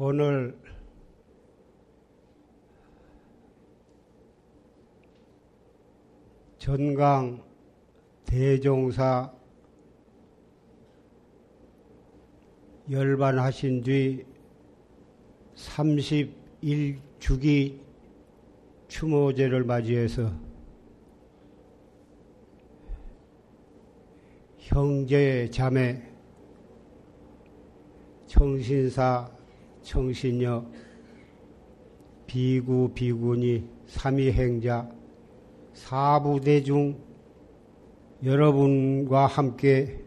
오늘 전강 대종사 열반하신 뒤 31주기 추모제를 맞이해서 형제 자매 청신사 청신녀 비구 비구니 삼위행자 사부대중 여러분과 함께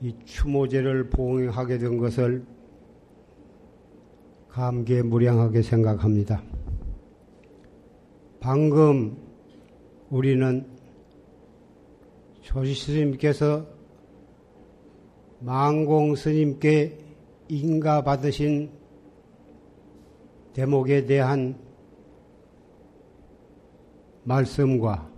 이 추모제를 봉행하게 된 것을 감개무량하게 생각합니다. 방금 우리는 조시 스님께서 망공 스님께 인가 받으신 대목에 대한 말씀과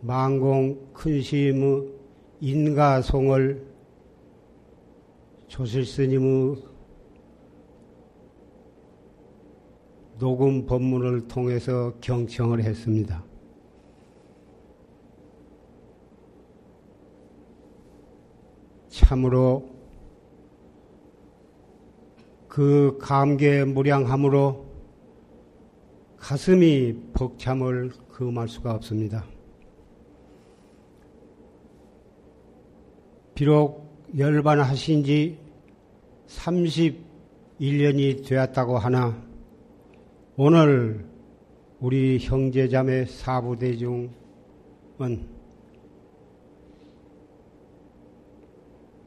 망공 큰시임의 인가송을 조실스님의 녹음 법문을 통해서 경청을 했습니다. 참으로 그 감개무량함으로 가슴이 벅참을 금할 수가 없습니다. 비록 열반하신 지 31년이 되었다고 하나 오늘 우리 형제자매 사부대중은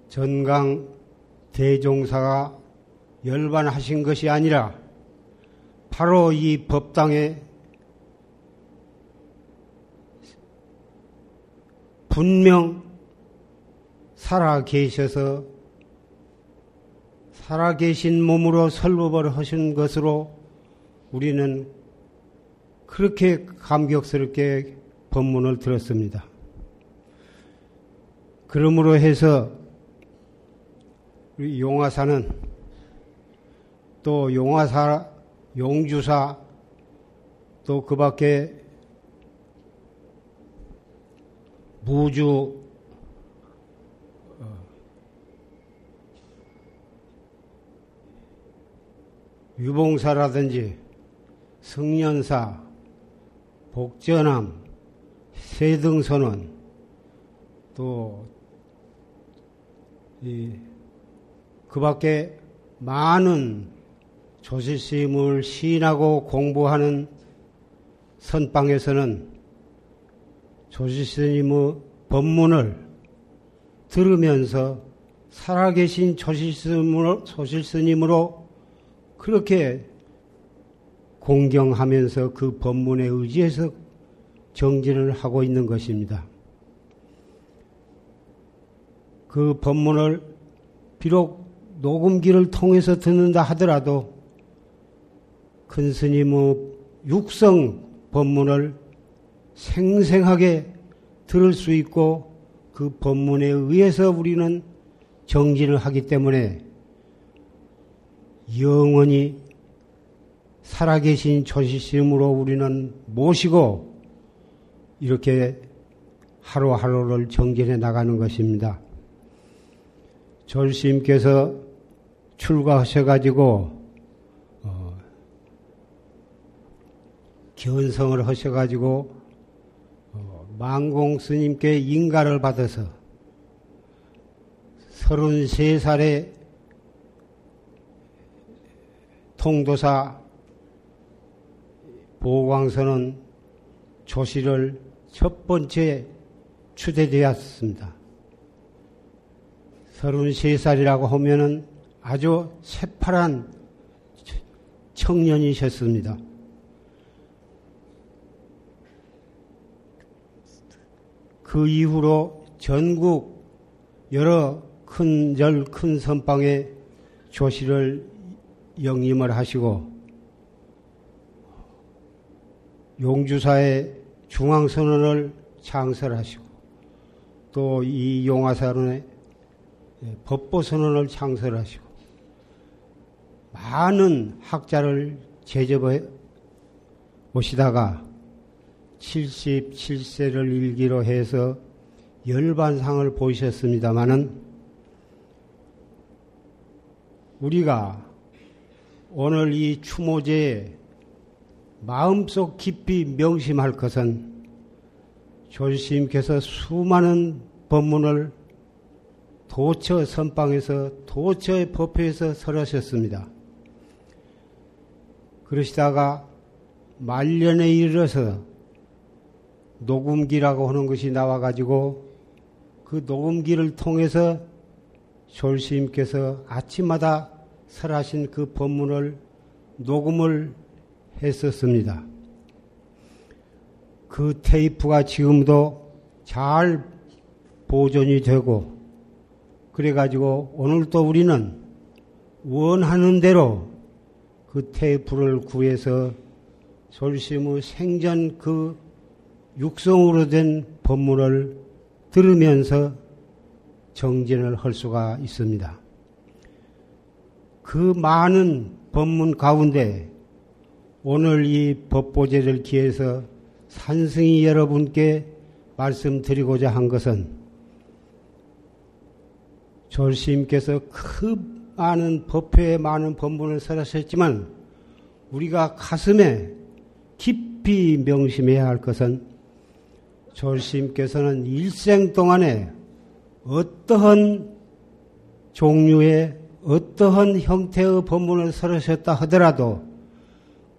전강 대종사가 열반하신 것이 아니라 바로 이 법당에 분명 살아 계셔서 살아 계신 몸으로 설법을 하신 것으로 우리는 그렇게 감격스럽게 법문을 들었습니다. 그러므로 해서 우리 용화사는 또 용화사, 용주사, 또 그 밖에 무주, 어, 유봉사라든지 성년사, 복전함, 세등선원, 또, 이, 그 밖에 많은 조실스님을 시인하고 공부하는 선방에서는 조실스님의 법문을 들으면서 살아계신 조실스님으로, 조실스님으로 그렇게 공경하면서 그 법문에 의지해서 정진을 하고 있는 것입니다. 그 법문을 비록 녹음기를 통해서 듣는다 하더라도 큰 스님의 육성 법문을 생생하게 들을 수 있고 그 법문에 의해서 우리는 정진을 하기 때문에 영원히 살아계신 조시스님으로 우리는 모시고 이렇게 하루하루를 정진해 나가는 것입니다. 조시님께서 출가하셔가지고 어, 견성을 하셔가지고 어, 망공 스님께 인가를 받아서 33살에 통도사 보광선은 조시를 첫 번째 추대되었습니다. 33살이라고 하면은 아주 새파란 청년이셨습니다. 그 이후로 전국 여러 큰 절, 큰 선방에 조시를 영임을 하시고 용주사의 중앙선언을 창설하시고 또 이 용화사론에 법보선언을 창설하시고 많은 학자를 제접해 오시다가 77세를 일기로 해서 열반상을 보이셨습니다마는 우리가 오늘 이 추모제에 마음속 깊이 명심할 것은 조시님께서 수많은 법문을 도처 선방에서 도처의 법회에서 설하셨습니다. 그러시다가 말년에 이르러서 녹음기라고 하는 것이 나와가지고 그 녹음기를 통해서 졸시님께서 아침마다 설하신 그 법문을 녹음을 했었습니다. 그 테이프가 지금도 잘 보존이 되고 그래가지고 오늘 또 우리는 원하는 대로 그 테이프를 구해서 졸심의 생전 그 육성으로 된 법문을 들으면서 정진을 할 수가 있습니다. 그 많은 법문 가운데 오늘 이 법보제를 기해서 산승이 여러분께 말씀드리고자 한 것은 졸시님께서 그 많은 법회에 많은 법문을 설하셨지만 우리가 가슴에 깊이 명심해야 할 것은 졸시님께서는 일생 동안에 어떠한 종류의 어떠한 형태의 법문을 설하셨다 하더라도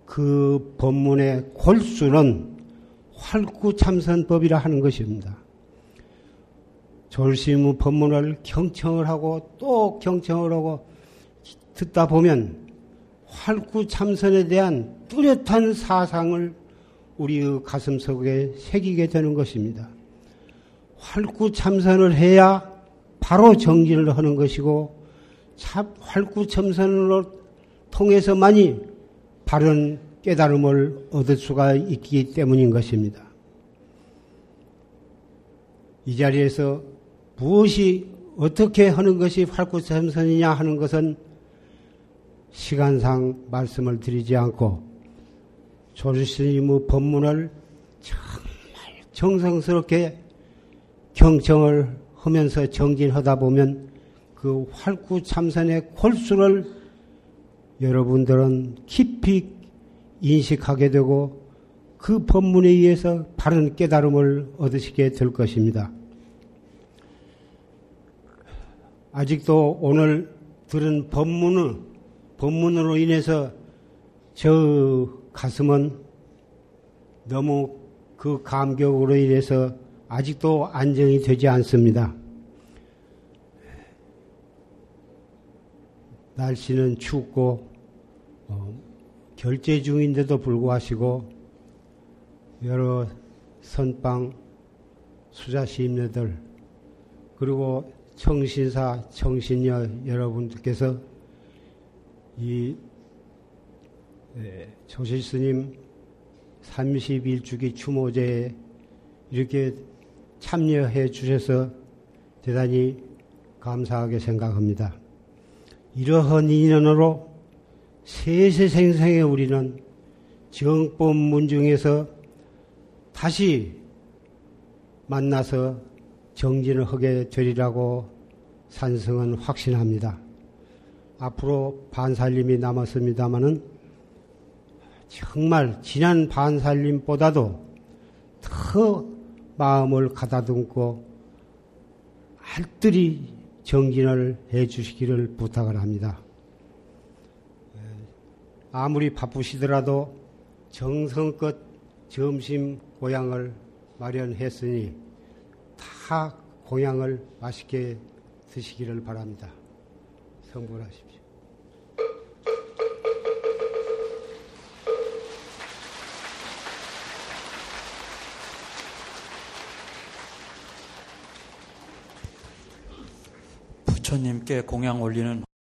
그 법문의 골수는 활구참선법이라 하는 것입니다. 졸심의 법문을 경청을 하고 또 경청을 하고 듣다 보면 활구 참선에 대한 뚜렷한 사상을 우리의 가슴 속에 새기게 되는 것입니다. 활구 참선을 해야 바로 정진을 하는 것이고 활구 참선으로 통해서만이 바른 깨달음을 얻을 수가 있기 때문인 것입니다. 이 자리에서 무엇이 어떻게 하는 것이 활구참선이냐 하는 것은 시간상 말씀을 드리지 않고 조주스님의 법문을 정말 정성스럽게 경청을 하면서 정진하다 보면 그 활구참선의 골수를 여러분들은 깊이 인식하게 되고 그 법문에 의해서 바른 깨달음을 얻으시게 될 것입니다. 아직도 오늘 들은 법문은 법문으로 인해서 저 가슴은 너무 그 감격으로 인해서 아직도 안정이 되지 않습니다. 날씨는 춥고 어, 결제 중인데도 불구하시고 여러 선방 수자시인네들 그리고 청신사 청신녀 여러분들께서 이 조실 스님 31주기 추모제에 이렇게 참여해 주셔서 대단히 감사하게 생각합니다. 이러한 인연으로 세세생생에 우리는 정법 문 중에서 다시 만나서 정진을 하게 되리라고 산성은 확신합니다. 앞으로 반살림이 남았습니다마는 정말 지난 반살림보다도 더 마음을 가다듬고 알뜰히 정진을 해 주시기를 부탁을 합니다. 아무리 바쁘시더라도 정성껏 점심 고향을 마련했으니 다 고향을 맛있게 드시기를 바랍니다. 성불하십시오. 부처님께 공양 올리는